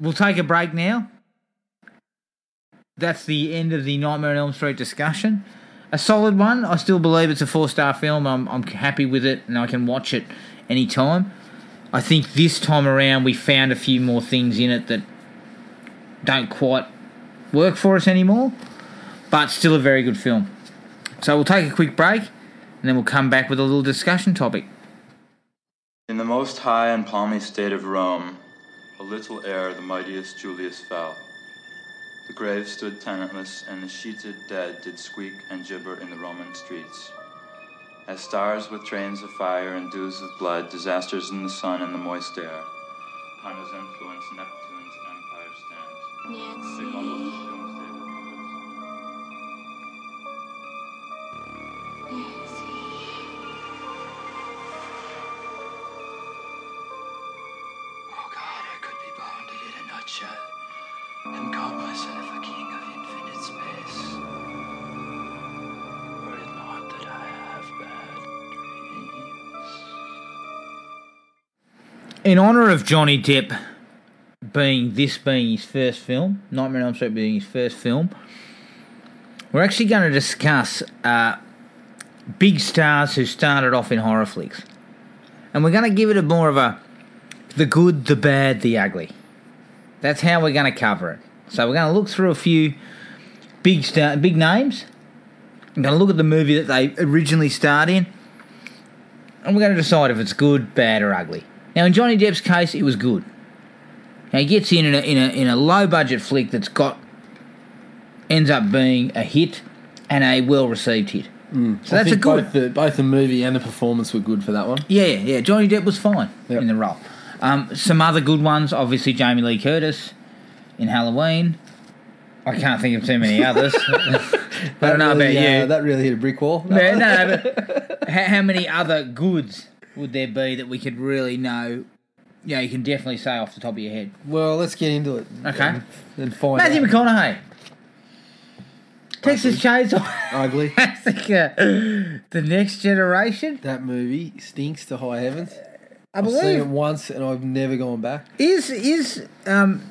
We'll take a break now. That's the end of the Nightmare on Elm Street discussion. A solid one. I still believe it's a four star film. I'm, I'm happy with it and I can watch it anytime. I think this time around we found a few more things in it that don't quite work for us anymore, but still a very good film. So we'll take a quick break and then we'll come back with a little discussion topic. In the most high and palmy state of Rome, a little ere the mightiest Julius fell. The grave stood tenantless, and the sheeted dead did squeak and gibber in the Roman streets. As stars with trains of fire and dews of blood, disasters in the sun and the moist air, upon his influence Neptune's empire stands. Almost a doomsday in honor of Johnny Depp being this being his first film, Nightmare on Elm Street being his first film, we're actually going to discuss uh, big stars who started off in horror flicks, and we're going to give it a more of a the good, the bad, the ugly. That's how we're going to cover it. So we're going to look through a few big star, big names. I'm going to look at the movie that they originally starred in, and we're going to decide if it's good, bad, or ugly. Now, in Johnny Depp's case, it was good. Now, he gets in in a, in a, in a low budget flick that's got ends up being a hit and a well received hit. So I that's a good. Both the, both the movie and the performance were good for that one. Yeah, yeah. Johnny Depp was fine Yep. in the role. Um, some other good ones, obviously Jamie Lee Curtis in Halloween. I can't think of too many others. But <laughs> I don't know really, about uh, you. that really hit a brick wall. No, no, no, but <laughs> how, how many other goods would there be that we could really know? Yeah, you can definitely say off the top of your head. Well, let's get into it. Okay. And, and find Matthew out. McConaughey. Texas Chainsaw Ugly. <laughs> Massacre. The Next Generation. That movie stinks to high heavens. I I've seen it believe once and I've never gone back. is is um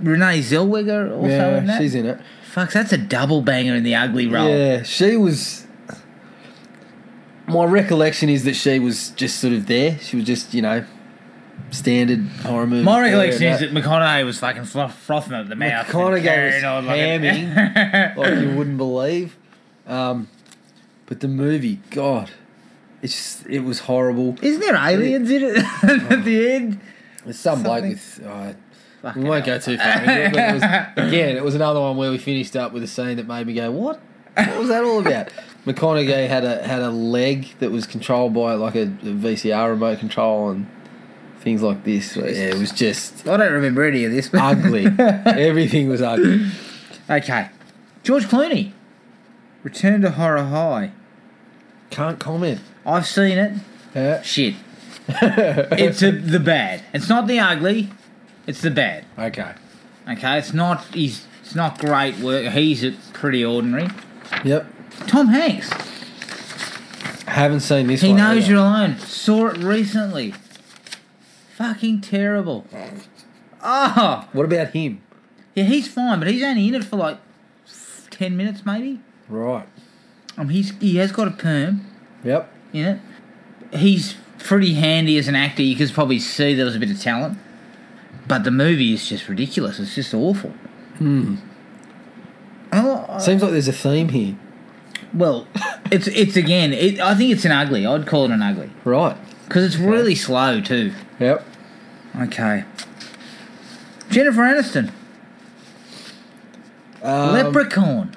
Renee Zellweger also in that. she's in it. Fuck, that's a double banger in the ugly role. Yeah, she was. My recollection is that she was just sort of there. She was just, you know, standard horror movie. My recollection is that McConaughey was fucking fro- frothing at the mouth. and McConaughey carrying was on like a- hamming <laughs> like you wouldn't believe. Um, but the movie, God, it's just, it was horrible. Isn't there aliens in it <laughs> at the end? There's some bloke with. Uh, we won't hell. go too far into it, but it was, <laughs> again, it was another one where we finished up with a scene that made me go, "What? What was that all about?" McConaughey had a had a leg that was controlled by like a, a VCR remote control and things like this. Yeah, it was just I don't remember any of this. But ugly. <laughs> Everything was ugly. okay, George Clooney. Return to Horror High. Can't comment. I've seen it. Yeah. Shit. <laughs> it's a, the bad. It's not the ugly. It's the bad. Okay. Okay, it's not. He's. It's not great work. He's pretty ordinary. Yep. Tom Hanks. Haven't seen this one. He one. knows either. you're alone. Saw it recently. Fucking terrible. Oh, What about him? yeah, he's fine, but he's only in it for like ten minutes, maybe. Right. Um, he's he has got a perm Yep. in it. He's pretty handy as an actor. You could probably see there was a bit of talent, but the movie is just ridiculous. It's just awful. Hmm. Oh, Seems like there's a theme here. Well, it's it's again. It, I think it's an ugly. I'd call it an ugly Right. because it's really slow too. Yep. Okay. Jennifer Aniston, Um, Leprechaun.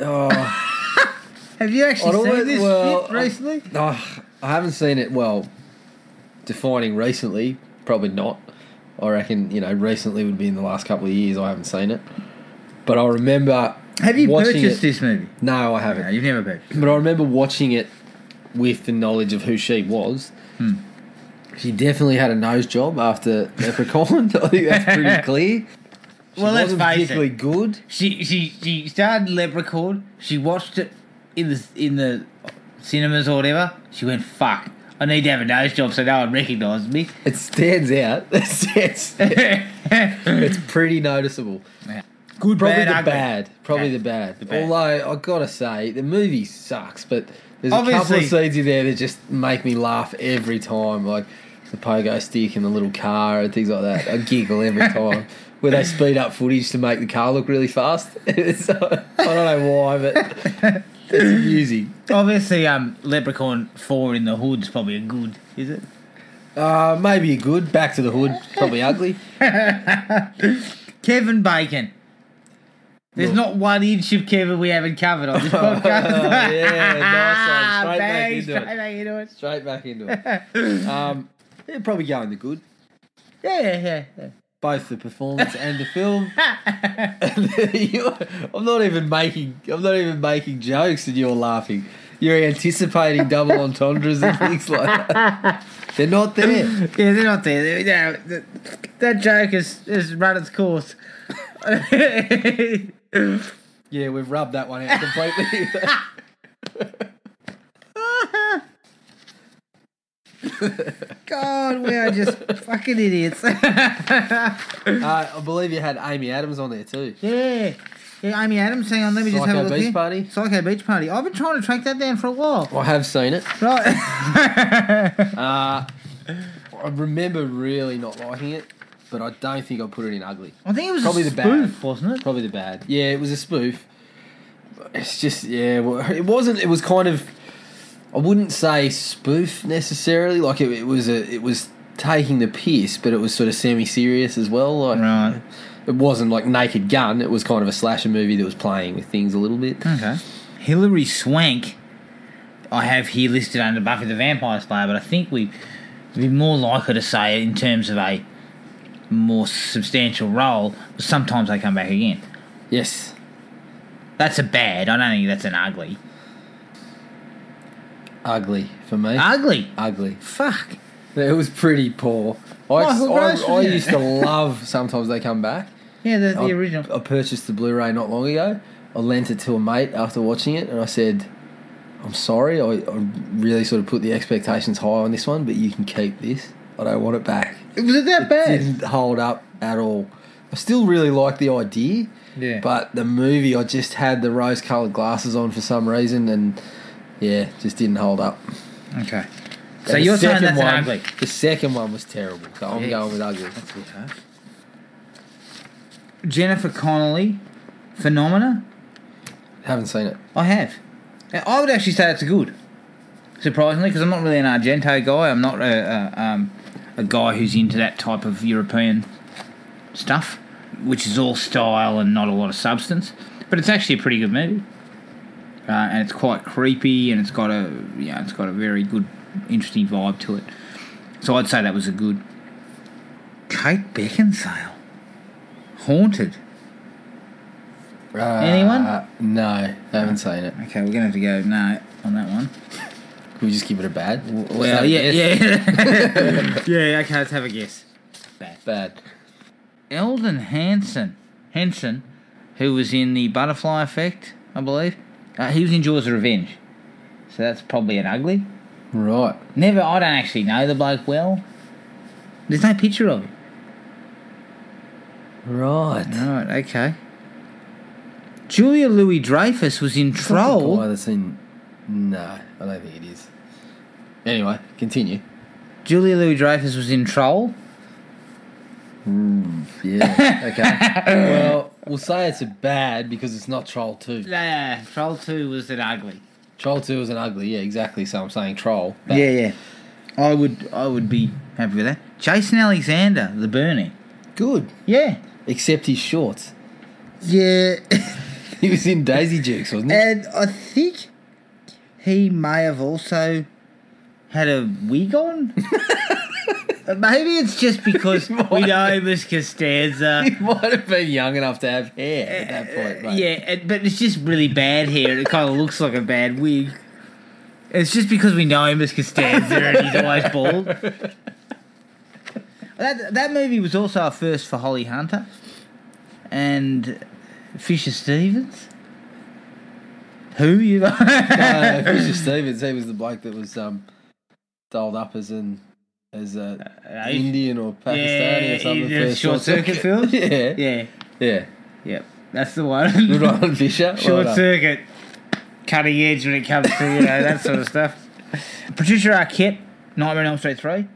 Oh. <laughs> Have you actually seen know- this well, shit recently? Oh, I haven't seen it. Well, defining recently, probably not. I reckon you know recently would be in the last couple of years. I haven't seen it, but I remember. Have you watching purchased it. this movie? No, I haven't. No, you've never purchased. But I remember watching it with the knowledge of who she was. Hmm. She definitely had a nose job after Leprechaun. I <laughs> think that's pretty <laughs> clear. She Well, let's wasn't face particularly it. good. She she she started Leprechaun. She watched it in the in the cinemas or whatever. She went fuck. I need to have a nose job so no one recognises me. It stands out. <laughs> It stands, it's pretty noticeable. Good, Probably bad, the ugly. bad. Probably Okay. the bad. The bad. Although I gotta say, the movie sucks, but there's a couple of scenes in there that just make me laugh every time, like the pogo stick and the little car and things like that. I giggle every <laughs> time. Where they speed up footage to make the car look really fast. <laughs> so, I don't know why, but it's amusing. Obviously, um, Leprechaun Four in the Hood's probably a good, is it? Uh, maybe a good. Back to the hood. Probably ugly. <laughs> Kevin Bacon. <laughs> There's not one inch of Kevin we haven't covered on this podcast. yeah, nice one. <laughs> Straight back into straight it. back into it. Straight back into it. <laughs> Um, yeah, probably go in the good. Yeah, yeah, yeah, yeah. both the performance and the film. I'm not even making. I'm not even making jokes, and you're laughing. You're anticipating double entendres and things like that. They're not there. Yeah, they're not there. They're, yeah, that, that joke has, has run its course. Yeah, we've rubbed that one out completely. <laughs> God, we are just fucking idiots. <laughs> Uh, I believe you had Amy Adams on there too. yeah. Yeah, Amy Adams, hang on, let me just have a Psycho look Beach here. Party? Psycho Beach Party. I've been trying to track that down for a while. I have seen it. Right. <laughs> Uh, I remember really not liking it, but I don't think I put it in ugly. I think it was Probably a the spoof, bad. wasn't it? Probably the bad. Yeah, it was a spoof. It's just yeah, well, it wasn't. It was kind of. I wouldn't say spoof necessarily. Like it, it was a. It was taking the piss, but it was sort of semi-serious as well. Like Right. it wasn't like Naked Gun. It was kind of a slasher movie that was playing with things a little bit. Okay. Hilary Swank, I have here listed under Buffy the Vampire Slayer, but I think we would be more likely to say it in terms of a more substantial role. But sometimes they come back again. Yes. That's a bad. I don't think that's an ugly. Ugly for me. Ugly. Ugly. Fuck. It was pretty poor. I, I, was I used to <laughs> love sometimes they come back. Yeah, the, the I, original. I purchased the Blu-ray not long ago. I lent it to a mate after watching it, and I said, "I'm sorry. I, I really sort of put the expectations high on this one, but you can keep this. I don't want it back." It Was it that It bad? didn't hold up at all. I still really like the idea, Yeah. but the movie I just had the rose-colored glasses on for some reason, and yeah, just didn't hold up. Okay. So the you're saying that's one- ugly? The second one was terrible, so I'm Yeah. going with ugly. That's a bit harsh. Jennifer Connelly, Phenomena. Haven't seen it. I have. I would actually say it's good. Surprisingly, because I'm not really an Argento guy. I'm not a, a, um, a guy who's into that type of European stuff, which is all style and not a lot of substance. But it's actually a pretty good movie, uh, and it's quite creepy, and it's got a yeah, it's got a very good, interesting vibe to it. So I'd say that was a good. Kate Beckinsale, haunted. Uh, Anyone? No, I haven't seen it. Okay, we're gonna have to go no on that one. We just give it a bad? Well, yeah, <laughs> yeah, yeah. Okay, let's have a guess. Bad. Bad. Elden Hansen, Henson, who was in the Butterfly Effect, I believe. Uh, he was in Jaws of Revenge, so that's probably an ugly. Right. Never, I don't actually know the bloke well. There's no picture of him. Right. Right, okay. Julia Louis Dreyfus was in Troll. that's in. No, I don't think it is. Anyway, continue. Julia Louis Dreyfus was in Troll. Hmm, yeah. Okay. <laughs> well, we'll say it's a bad because it's not Troll Two. Yeah, Troll 2 was an ugly. Troll Two was an ugly. Yeah, exactly. So I'm saying Troll. Bad. Yeah, yeah. I would I would be happy with that. Jason Alexander, The Burning. Good. Yeah. Except his shorts. Yeah. <laughs> He was in Daisy Dukes, wasn't he? and I think he may have also had a wig on. <laughs> Maybe it's just because <laughs> we know him as Costanza. <laughs> He might have been young enough to have hair at that point. Mate. Yeah, but it's just really bad hair. It kind of looks like a bad wig. It's just because we know him as Costanza and he's always bald. That that movie was also a first for Holly Hunter and Fisher Stevens. Who you? uh, Fisher Stevens, he was the bloke that was um, dolled up as an as a Uh, Indian or Pakistani or something. in for Short Circuit film. <laughs> yeah, yeah, yeah. yep, that's the one. <laughs> Good on Fisher. Short Well circuit, cutting edge when it comes to you know that sort of stuff. <laughs> Patricia Arquette, Nightmare on Elm Street three,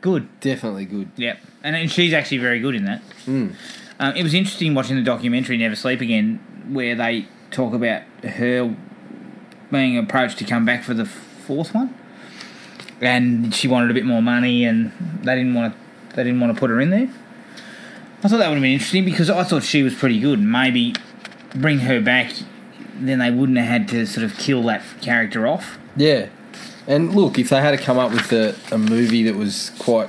good. Definitely good. Yep, and, and she's actually very good in that. Mm. Um, it was interesting watching the documentary Never Sleep Again, where they talk about her being approached to come back for the fourth one, and she wanted a bit more money, and they didn't want to. They didn't want to put her in there. I thought that would have been interesting because I thought she was pretty good. Maybe bring her back, then they wouldn't have had to sort of kill that character off. Yeah, and look, if they had to come up with a, a movie that was quite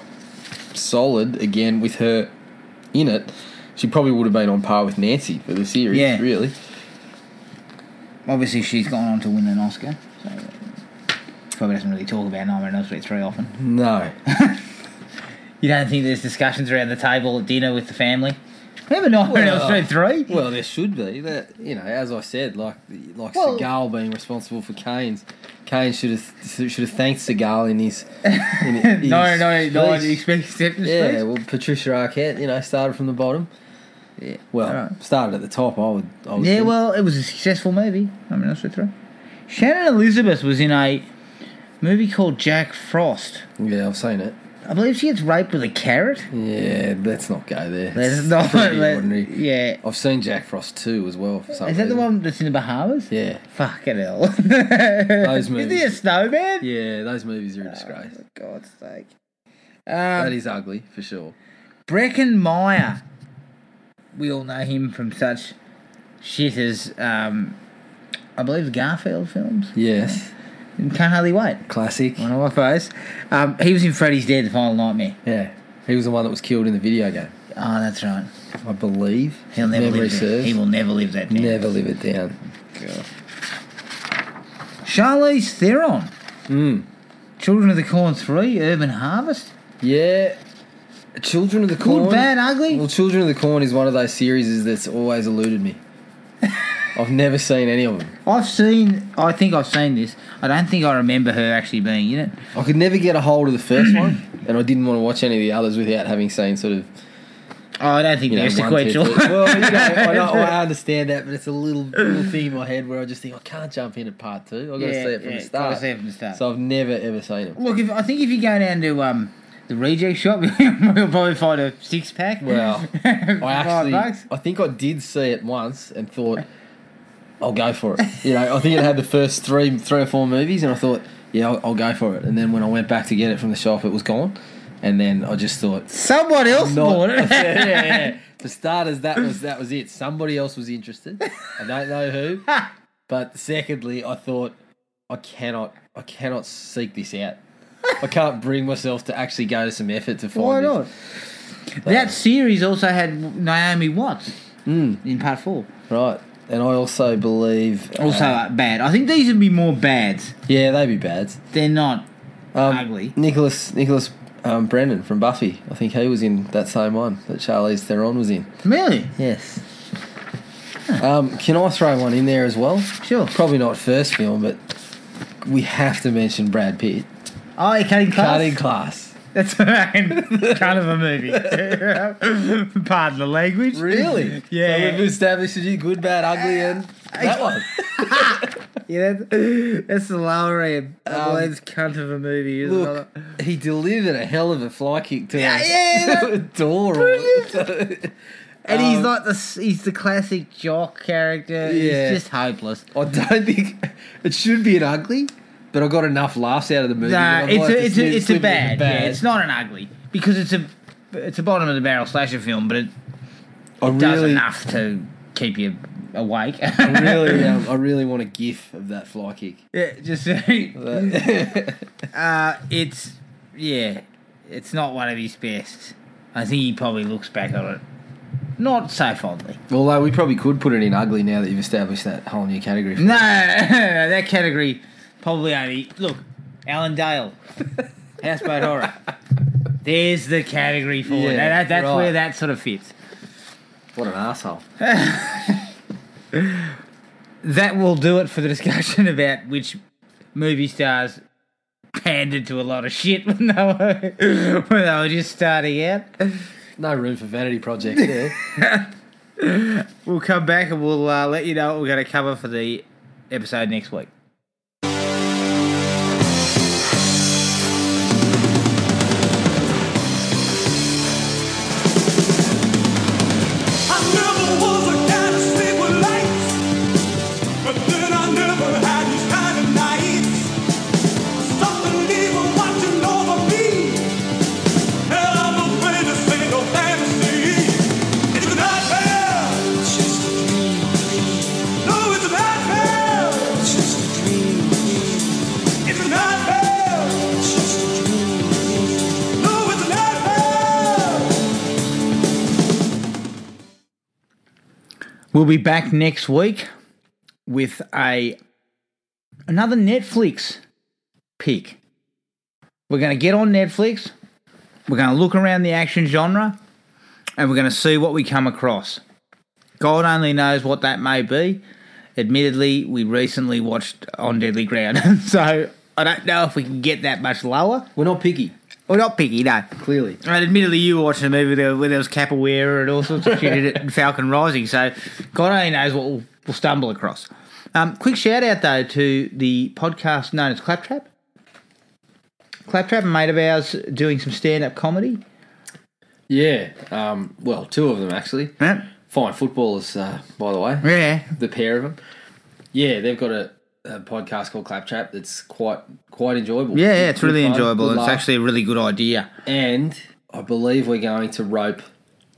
solid again with her in it, she probably would have been on par with Nancy for the series. Yeah. really. Obviously, she's gone on to win an Oscar, so probably doesn't really talk about Nightmare on Elm Street three often. No, <laughs> You don't think there's discussions around the table at dinner with the family? Remember Nightmare on Elm Street three? Well, there should be. That you know, as I said, like like Well- Seagal being responsible for Caine's. Kane should have should have thanked Seagal in his. In <laughs> his no, no, no. acceptance Yeah, speech? well, Patricia Arquette, you know, started from the bottom. Yeah. Well, Alright. started at the top. I would. I would Yeah, think. well, it was a successful movie. I mean, that's three. Shannon Elizabeth was in a movie called Jack Frost. yeah, I've seen it. I believe she gets raped with a carrot. Yeah, let's not go there. That's It's not. pretty let- ordinary. yeah. I've seen Jack Frost 2 as well for some Is that the one that's in the Bahamas? Yeah. Fucking hell. Those <laughs> Is he a snowman? Yeah, those movies are a disgrace. For God's sake. that Um, is ugly, for sure. Breckin Meyer. We all know him from such shit as, um, I believe, the Garfield films. Yes. Can't hardly wait. Classic. One of my face. Um, he was in Freddy's Dead: The Final Nightmare. Yeah. He was the one that was killed in the video game. Oh, that's right. I believe. He'll never Memory live. That. serves. He will never live that down. Never live it down. Charlize Theron. Mm. Children of the Corn Three: Urban Harvest. Yeah. Children of the Corn. Good, bad, ugly. Well, Children of the Corn is one of those series that's always eluded me. <laughs> I've never seen any of them. I've seen. I think I've seen this. I don't think I remember her actually being in it. I could never get a hold of the first one, and I didn't want to watch any of the others without having seen sort of Oh, I don't think you know, they're two, sequential. three. Well, you know, I, know, <laughs> I understand that, but it's a little little thing in my head where I just think I can't jump in at part two. I've got to see it from yeah, the start. see it from the start. So I've never ever seen it. Look, if I think if you go down to um the reject shop, <laughs> you'll probably find a six pack. Well, <laughs> I actually. I think I did see it once and thought, I'll go for it. You know, I think it had the first three, three or four movies, and I thought, yeah, I'll, I'll go for it. And then when I went back to get it from the shop, it was gone. And then I just thought, Someone else not, bought it. <laughs> yeah, yeah. For <laughs> starters, that was that was it. Somebody else was interested. I don't know who. But secondly, I thought, I cannot, I cannot seek this out. I can't bring myself to actually go to some effort to find Why this. That series also had Naomi Watts Mm, in part four. right. And I also believe. Also uh, bad. I think these would be more bads. yeah, they'd be bad. They're not Um, ugly. Nicholas Nicholas um, Brendon from Buffy. I think he was in that same one that Charlize Theron was in. Really? Yes. Um, can I throw one in there as well? Sure. Probably not first film, but we have to mention Brad Pitt. Oh, yeah, cutting class. Cutting class. That's a kind of a movie. <laughs> Pardon the language. Really? <laughs> Yeah. So we've established you good, bad, ugly, and <laughs> that one. Yeah, that's, that's the lower end. Um, cunt of a movie. Look, he delivered a hell of a fly kick to Yeah, yeah, door. and he's um, like the he's the classic jock character. Yeah. He's just hopeless. I don't think it should be an ugly, but I got enough laughs out of the movie. I it's might a, it's a, it's a it bad. Yeah, it's not an ugly because it's a it's a bottom of the barrel slasher film, but it I does enough to keep you awake. I really, <laughs> um, I really want a gif of that fly kick. yeah, just <laughs> uh, it's yeah, it's not one of his best. I think he probably looks back on it not so fondly. Although we probably could put it in ugly now that you've established that whole new category. for No, <laughs> that category probably only look. Alan Dale, <laughs> Houseboat Horror. There's the category for it. Yeah, That, that's right. where that sort of fits. What an asshole! <laughs> That will do it for the discussion about which movie stars pandered to a lot of shit when they were, <laughs> when they were just starting out. No room for vanity projects there. We'll come back and we'll uh, let you know what we're going to cover for the episode next week. We'll be back next week with a another Netflix pick. We're going to get on Netflix. We're going to look around the action genre, and we're going to see what we come across. God only knows what that may be. Admittedly, we recently watched On Deadly Ground, <laughs> so I don't know if we can get that much lower. We're not picky, Well, not picky, no. clearly. And admittedly, you were watching a movie where there, was capoeira and all sorts of shit in it, and Falcon Rising. So God only knows what we'll, we'll stumble across. Um, quick shout out though to the podcast known as Claptrap. Claptrap, a mate of ours, doing some stand up comedy. Yeah. Um, well, two of them actually. Yeah, Fine footballers, uh, by the way. yeah, The pair of them. Yeah, they've got a, a podcast called Claptrap that's quite quite enjoyable. yeah. yeah it's Good really fun, enjoyable. It's laugh. actually a really good idea. and I believe we're going to rope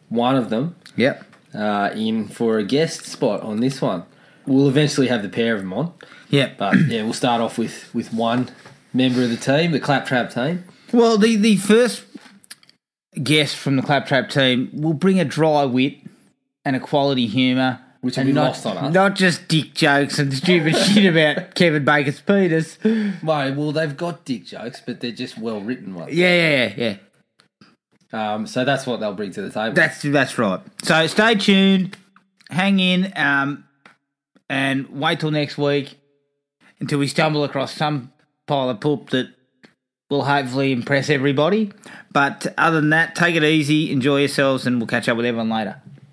one of them Yep. uh, in for a guest spot on this one. We'll eventually have the pair of them on, Yep. but yeah, we'll start off with with one member of the team, the Claptrap team. Well, the, the first guest from the Claptrap team will bring a dry wit and a quality humour. Which will and be not, lost on us. Not just dick jokes and stupid <laughs> shit about Kevin Bacon's penis. Yeah, Well, they've got dick jokes, but they're just well written ones. yeah, yeah, yeah. Um, so that's what they'll bring to the table. That's that's right. So stay tuned, hang in, um, and wait till next week until we stumble across some pile of poop that will hopefully impress everybody. But other than that, take it easy, enjoy yourselves, and we'll catch up with everyone later.